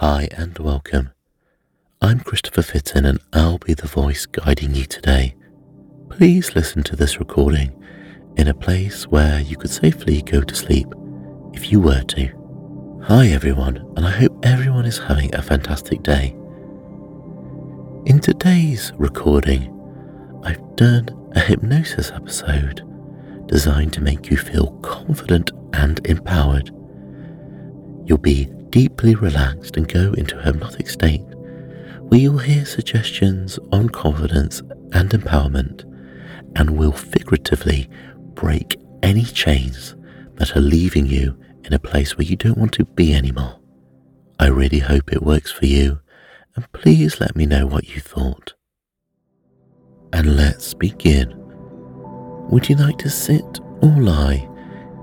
Hi and welcome. I'm Christopher Fitton and I'll be the voice guiding you today. Please listen to this recording in a place where you could safely go to sleep if you were to. Hi everyone, and I hope everyone is having a fantastic day. In today's recording, I've done a hypnosis episode designed to make you feel confident and empowered. You'll be deeply relaxed and go into hypnotic state where you'll hear suggestions on confidence and empowerment and will figuratively break any chains that are leaving you in a place where you don't want to be anymore. I really hope it works for you and please let me know what you thought. And let's begin. Would you like to sit or lie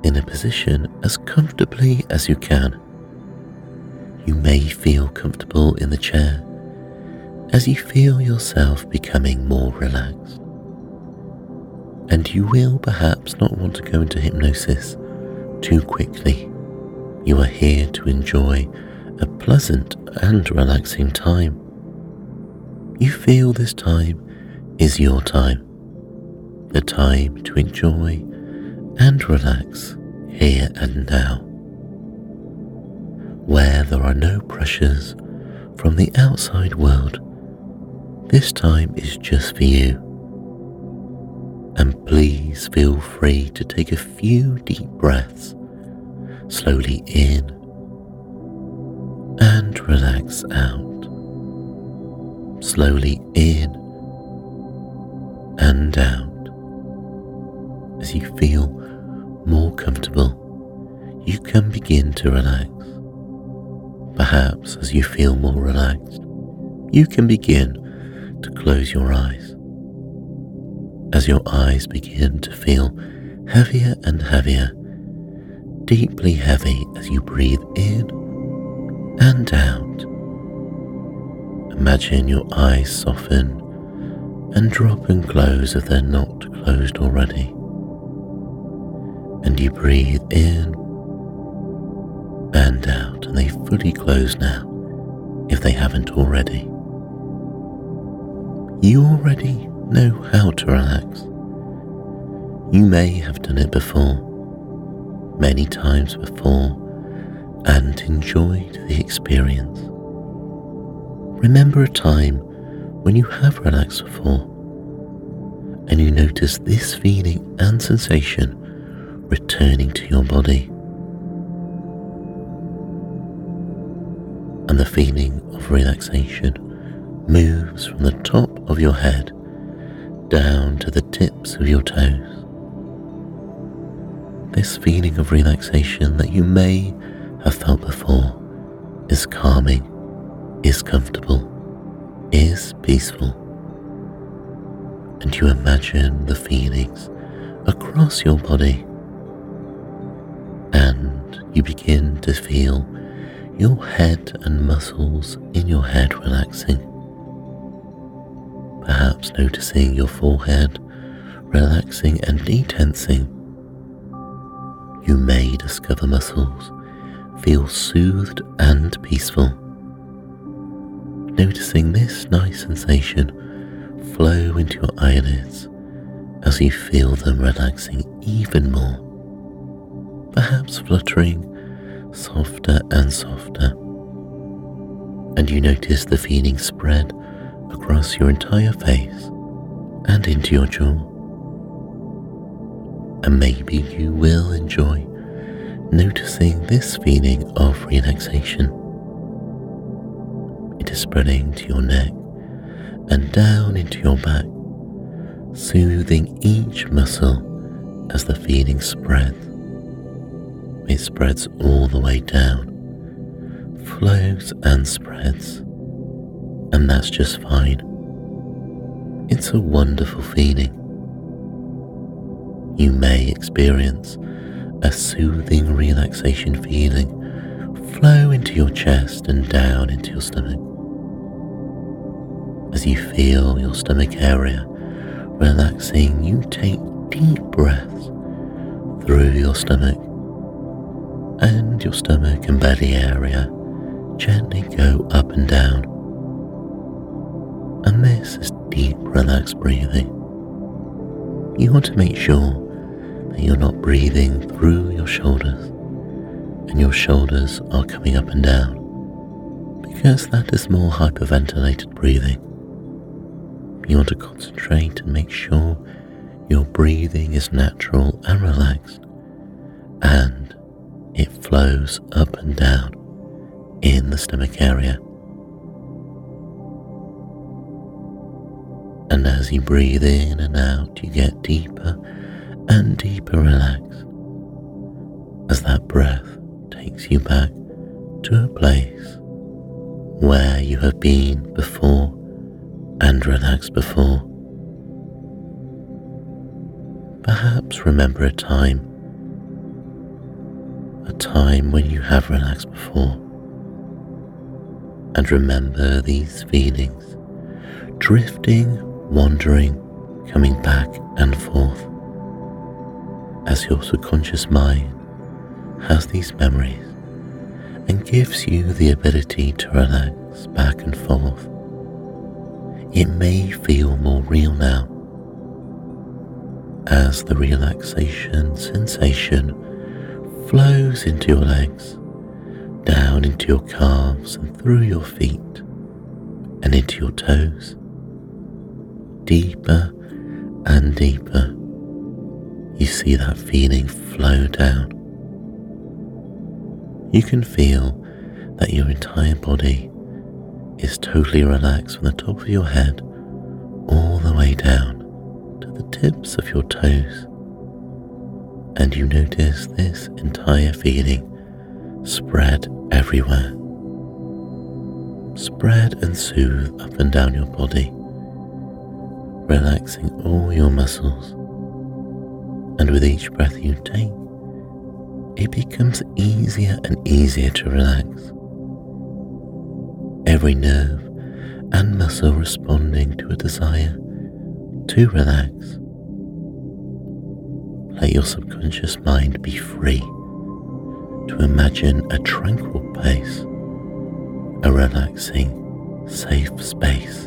in a position as comfortably as you can? You may feel comfortable in the chair as you feel yourself becoming more relaxed. And you will perhaps not want to go into hypnosis too quickly. You are here to enjoy a pleasant and relaxing time. You feel this time is your time, the time to enjoy and relax here and now, where there are no pressures from the outside world. This time is just for you. And please feel free to take a few deep breaths slowly in and relax out. Slowly in and out. As you feel more comfortable, you can begin to relax. Perhaps as you feel more relaxed, you can begin to close your eyes. As your eyes begin to feel heavier and heavier, deeply heavy as you breathe in and out. Imagine your eyes soften and drop and close if they're not closed already. And you breathe in and out, and they fully close now if they haven't already. You already know how to relax. You may have done it before, many times before, and enjoyed the experience. Remember a time when you have relaxed before and you notice this feeling and sensation returning to your body. And the feeling of relaxation moves from the top of your head down to the tips of your toes. This feeling of relaxation that you may have felt before is calming, is comfortable, is peaceful. And you imagine the feelings across your body. And you begin to feel your head and muscles in your head relaxing. Perhaps noticing your forehead relaxing and detensing. You may discover muscles feel soothed and peaceful. Noticing this nice sensation flow into your eyelids as you feel them relaxing even more, perhaps fluttering softer and softer. And you notice the feeling spread across your entire face and into your jaw. And maybe you will enjoy noticing this feeling of relaxation. It is spreading to your neck and down into your back, soothing each muscle as the feeling spreads. It spreads all the way down, flows and spreads, and that's just fine. It's a wonderful feeling. You may experience a soothing relaxation feeling flow into your chest and down into your stomach. As you feel your stomach area relaxing, you take deep breaths through your stomach and your stomach and belly area gently go up and down. And this is deep, relaxed breathing. You want to make sure that you're not breathing through your shoulders and your shoulders are coming up and down because that is more hyperventilated breathing. You want to concentrate and make sure your breathing is natural and relaxed and it flows up and down in the stomach area. And as you breathe in and out, you get deeper and deeper relaxed as that breath takes you back to a place where you have been before and relaxed before. Perhaps remember a time, a time when you have relaxed before, and remember these feelings, drifting, wandering, coming back and forth, as your subconscious mind has these memories and gives you the ability to relax back and forth. It may feel more real now as the relaxation sensation flows into your legs, down into your calves and through your feet and into your toes, deeper and deeper. You see that feeling flow down you can feel that your entire body is totally relaxed from the top of your head all the way down to the tips of your toes. And you notice this entire feeling spread everywhere. Spread and soothe up and down your body, relaxing all your muscles. And with each breath you take, it becomes easier and easier to relax. Every nerve and muscle responding to a desire to relax. Let your subconscious mind be free to imagine a tranquil place, a relaxing, safe space,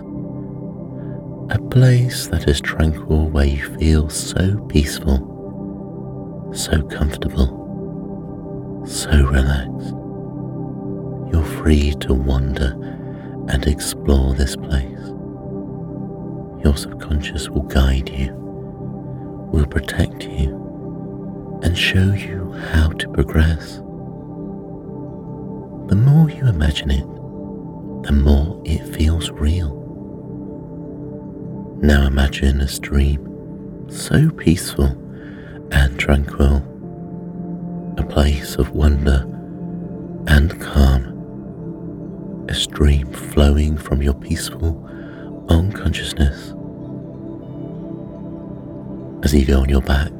a place that is tranquil where you feel so peaceful, so comfortable so relaxed. You're free to wander and explore this place. Your subconscious will guide you, will protect you, and show you how to progress. The more you imagine it, the more it feels real. Now imagine a stream so peaceful and tranquil a place of wonder and calm, a stream flowing from your peaceful unconsciousness. As you go on your back,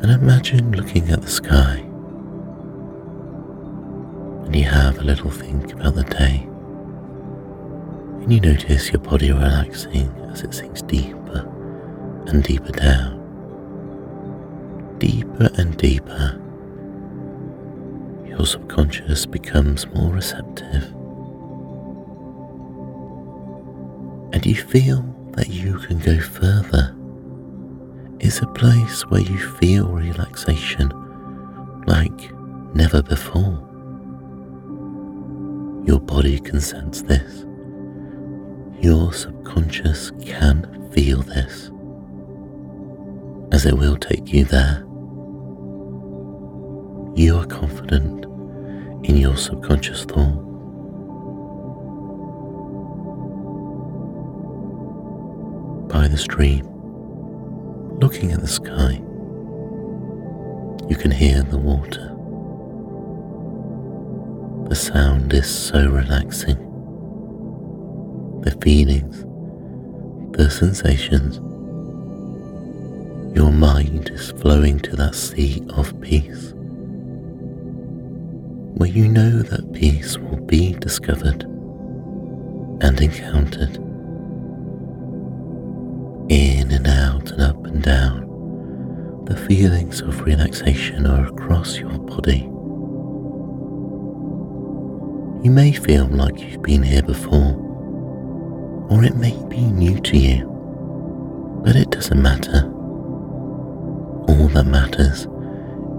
and imagine looking at the sky, and you have a little think about the day, and you notice your body relaxing as it sinks deeper and deeper down. Deeper and deeper, your subconscious becomes more receptive. And you feel that you can go further. It's a place where you feel relaxation like never before. Your body can sense this. Your subconscious can feel this, as it will take you there you are confident in your subconscious thought. By the stream, looking at the sky, you can hear the water. The sound is so relaxing. The feelings, the sensations, your mind is flowing to that sea of peace where you know that peace will be discovered and encountered. In and out and up and down, the feelings of relaxation are across your body. You may feel like you've been here before, or it may be new to you, but it doesn't matter. All that matters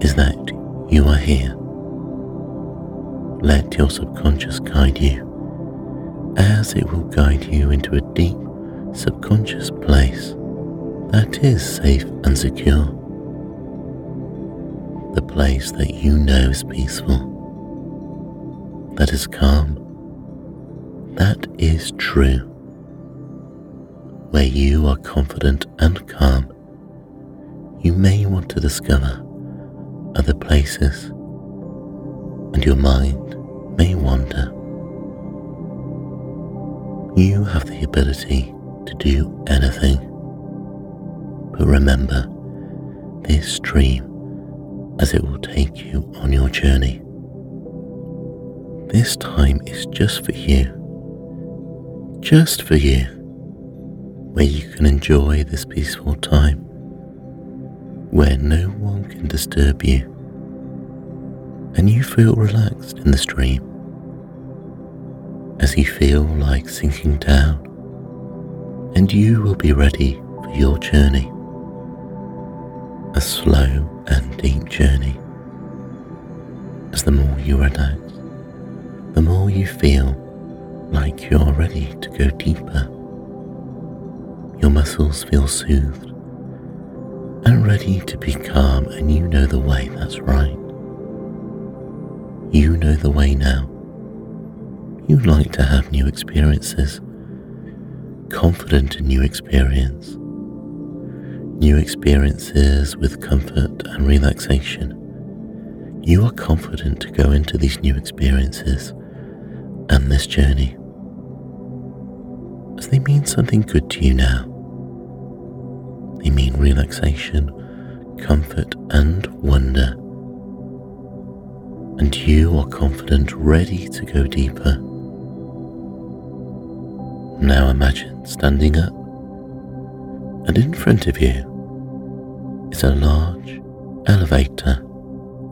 is that you are here. Let your subconscious guide you, as it will guide you into a deep subconscious that is safe and secure. The place that you know is peaceful, that is calm, that is true, where you are confident and calm. You may want to discover other places, and your mind may wander. You have the ability to do anything but remember this stream as it will take you on your journey. This time is just for you, just for you, where you can enjoy this peaceful time, where no one can disturb you, and you feel relaxed in the stream as you feel like sinking down, and you will be ready for your journey a slow and deep journey. As the more you relax, the more you feel like you're ready to go deeper. Your muscles feel soothed and ready to be calm, and you know the way that's right. You know the way now. You like to have new experiences, confident in new experience new experiences with comfort and relaxation, you are confident to go into these new experiences and this journey as they mean something good to you now. They mean relaxation, comfort, and wonder. And you are confident, ready to go deeper. Now imagine standing up, and in front of you is a large elevator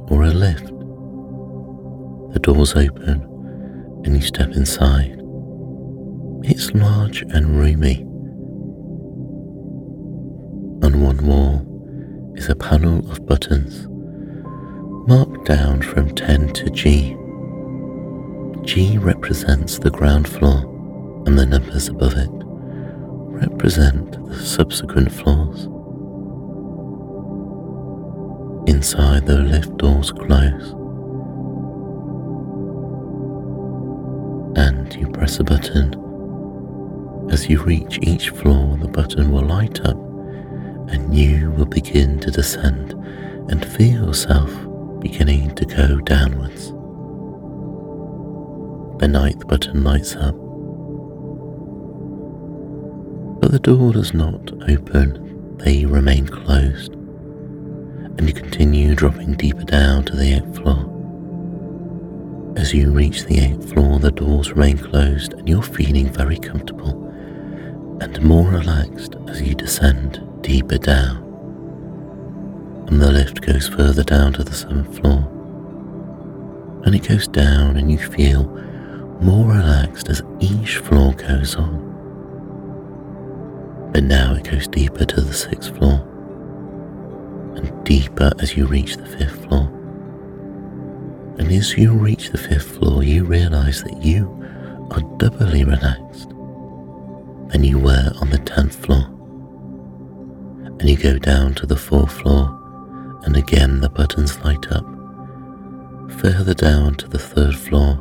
or a lift. The doors open and you step inside. It's large and roomy. On one wall is a panel of buttons marked down from 10 to G. G represents the ground floor and the numbers above it represent the subsequent floors. Inside, the lift doors close, and you press a button. As you reach each floor, the button will light up, and you will begin to descend and feel yourself beginning to go downwards. The ninth button lights up, but the door does not open, they remain closed and you continue dropping deeper down to the eighth floor. As you reach the eighth floor, the doors remain closed and you're feeling very comfortable and more relaxed as you descend deeper down. And the lift goes further down to the seventh floor. And it goes down and you feel more relaxed as each floor goes on. But now it goes deeper to the sixth floor and deeper as you reach the fifth floor. And as you reach the fifth floor, you realize that you are doubly relaxed than you were on the tenth floor. And you go down to the fourth floor, and again the buttons light up. Further down to the third floor,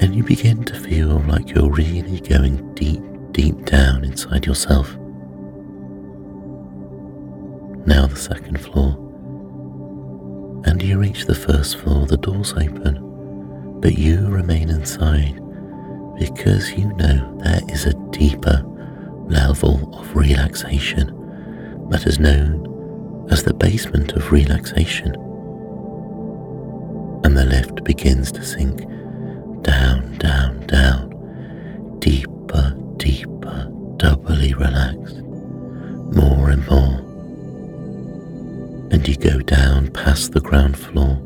and you begin to feel like you're really going deep, deep down inside yourself now the second floor. And you reach the first floor, the doors open, but you remain inside because you know there is a deeper level of relaxation that is known as the basement of relaxation. And the lift begins to sink down, down, down, deeper, deeper, doubly relaxed, more and more and you go down past the ground floor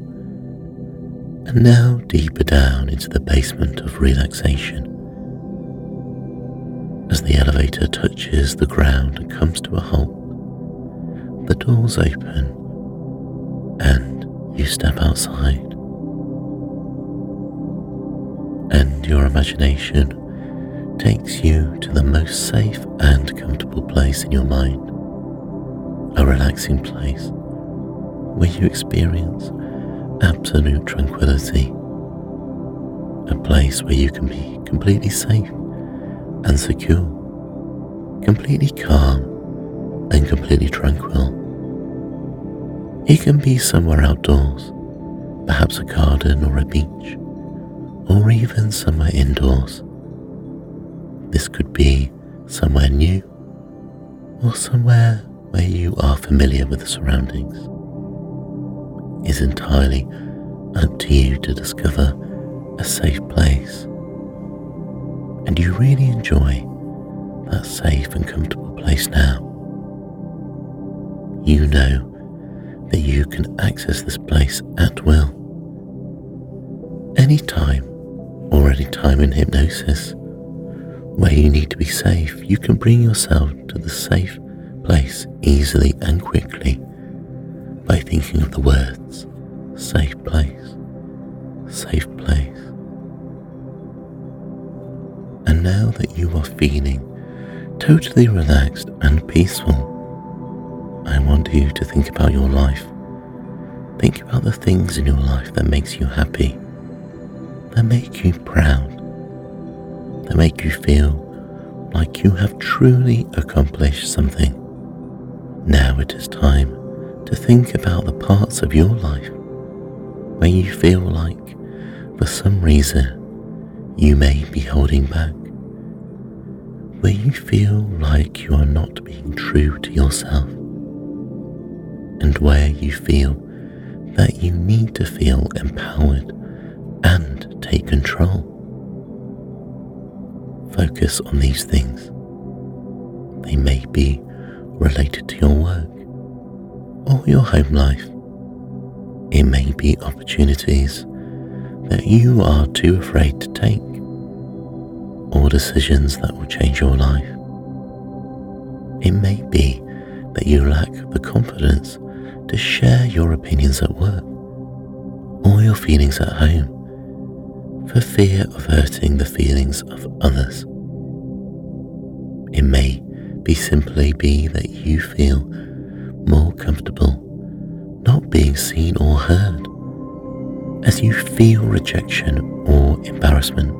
and now deeper down into the basement of relaxation. As the elevator touches the ground and comes to a halt, the doors open and you step outside. And your imagination takes you to the most safe and comfortable place in your mind, a relaxing place where you experience absolute tranquility, a place where you can be completely safe and secure, completely calm and completely tranquil. It can be somewhere outdoors, perhaps a garden or a beach, or even somewhere indoors this could be somewhere new or somewhere where you are familiar with the surroundings. It's entirely up to you to discover a safe place. And you really enjoy that safe and comfortable place now. You know that you can access this place at will. Any time or any time in hypnosis where you need to be safe, you can bring yourself to the safe place easily and quickly by thinking of the words safe place, safe place. And now that you are feeling totally relaxed and peaceful, I want you to think about your life. Think about the things in your life that makes you happy, that make you proud, that make you feel like you have truly accomplished something. Now it is time to think about the parts of your life where you feel like, for some reason, you may be holding back, where you feel like you are not being true to yourself, and where you feel that you need to feel empowered and take control. Focus on these things. They may be related to your work or your home life. It may be opportunities that you are too afraid to take or decisions that will change your life. It may be that you lack the confidence to share your opinions at work or your feelings at home for fear of hurting the feelings of others. It may be simply be that you feel more comfortable not being seen or heard as you feel rejection or embarrassment.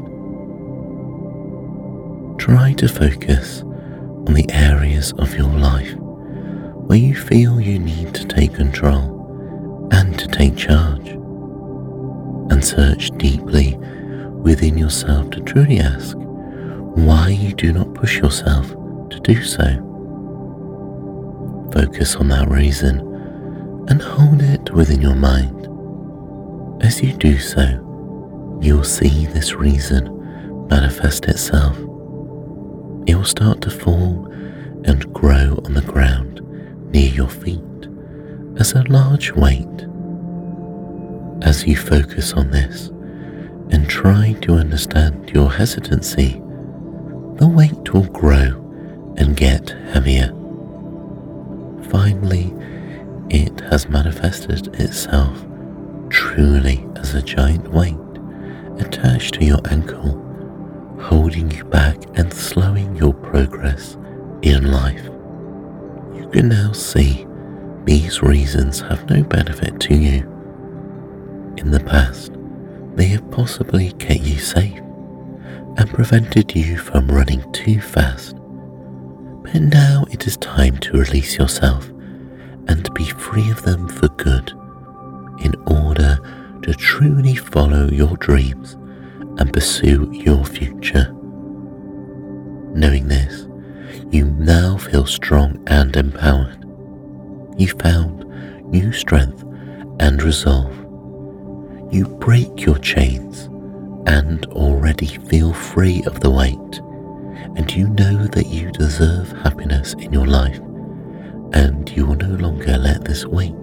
Try to focus on the areas of your life where you feel you need to take control and to take charge and search deeply within yourself to truly ask why you do not push yourself to do so. Focus on that reason and hold it within your mind. As you do so, you'll see this reason manifest itself. It will start to form and grow on the ground near your feet as a large weight. As you focus on this, and try to understand your hesitancy, the weight will grow and get heavier. Finally, it has manifested itself truly as a giant weight attached to your ankle, holding you back and slowing your progress in life. You can now see these reasons have no benefit to you. In the past, they have possibly kept you safe and prevented you from running too fast. But now it is time to release yourself and be free of them for good in order to truly follow your dreams and pursue your future. Knowing this, you now feel strong and empowered. You found new strength and resolve you break your chains and already feel free of the weight, and you know that you deserve happiness in your life, and you will no longer let this weight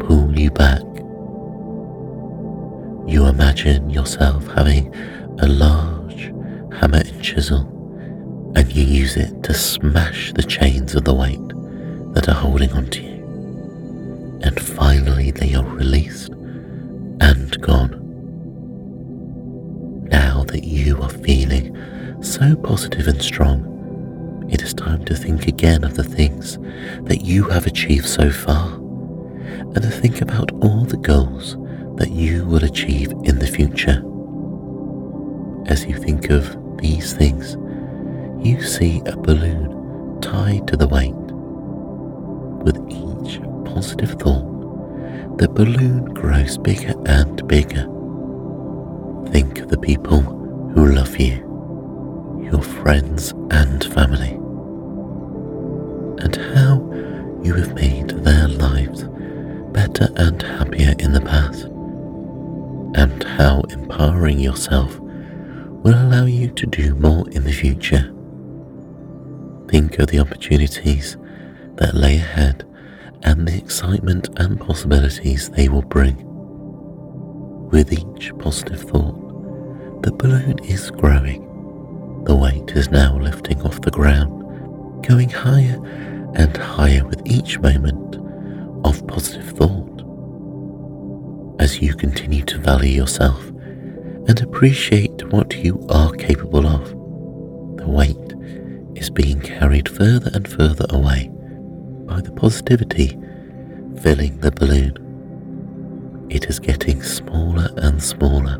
pull you back. You imagine yourself having a large hammer and chisel, and you use it to smash the chains of the weight that are holding onto you. And finally, they are released and gone. Now that you are feeling so positive and strong, it is time to think again of the things that you have achieved so far and to think about all the goals that you will achieve in the future. As you think of these things, you see a balloon tied to the weight. With each positive thought, the balloon grows bigger and bigger. Think of the people who love you, your friends and family, and how you have made their lives better and happier in the past and how empowering yourself will allow you to do more in the future. Think of the opportunities that lay ahead and the excitement and possibilities they will bring. With each positive thought, the balloon is growing. The weight is now lifting off the ground, going higher and higher with each moment of positive thought as you continue to value yourself and appreciate what you are capable of. The weight is being carried further and further away by the positivity filling the balloon. It is getting smaller and smaller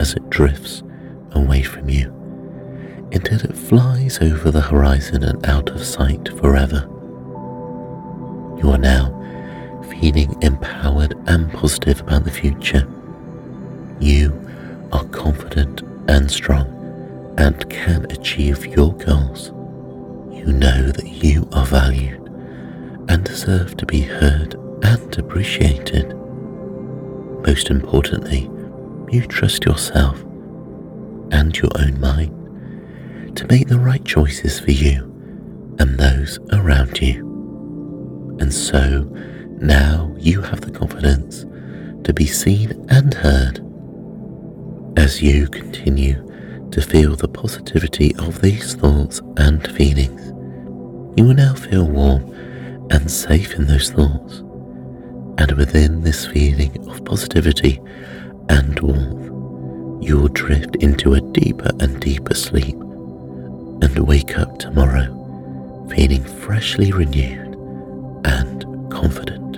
as it drifts away from you until it flies over the horizon and out of sight forever. You are now feeling empowered and positive about the future. You are confident and strong and can achieve your goals. You know that you are valued and deserve to be heard and appreciated. Most importantly, you trust yourself and your own mind to make the right choices for you and those around you. And so, now you have the confidence to be seen and heard. As you continue to feel the positivity of these thoughts and feelings, you will now feel warm and safe in those thoughts. And within this feeling of positivity and warmth, you will drift into a deeper and deeper sleep and wake up tomorrow feeling freshly renewed and confident.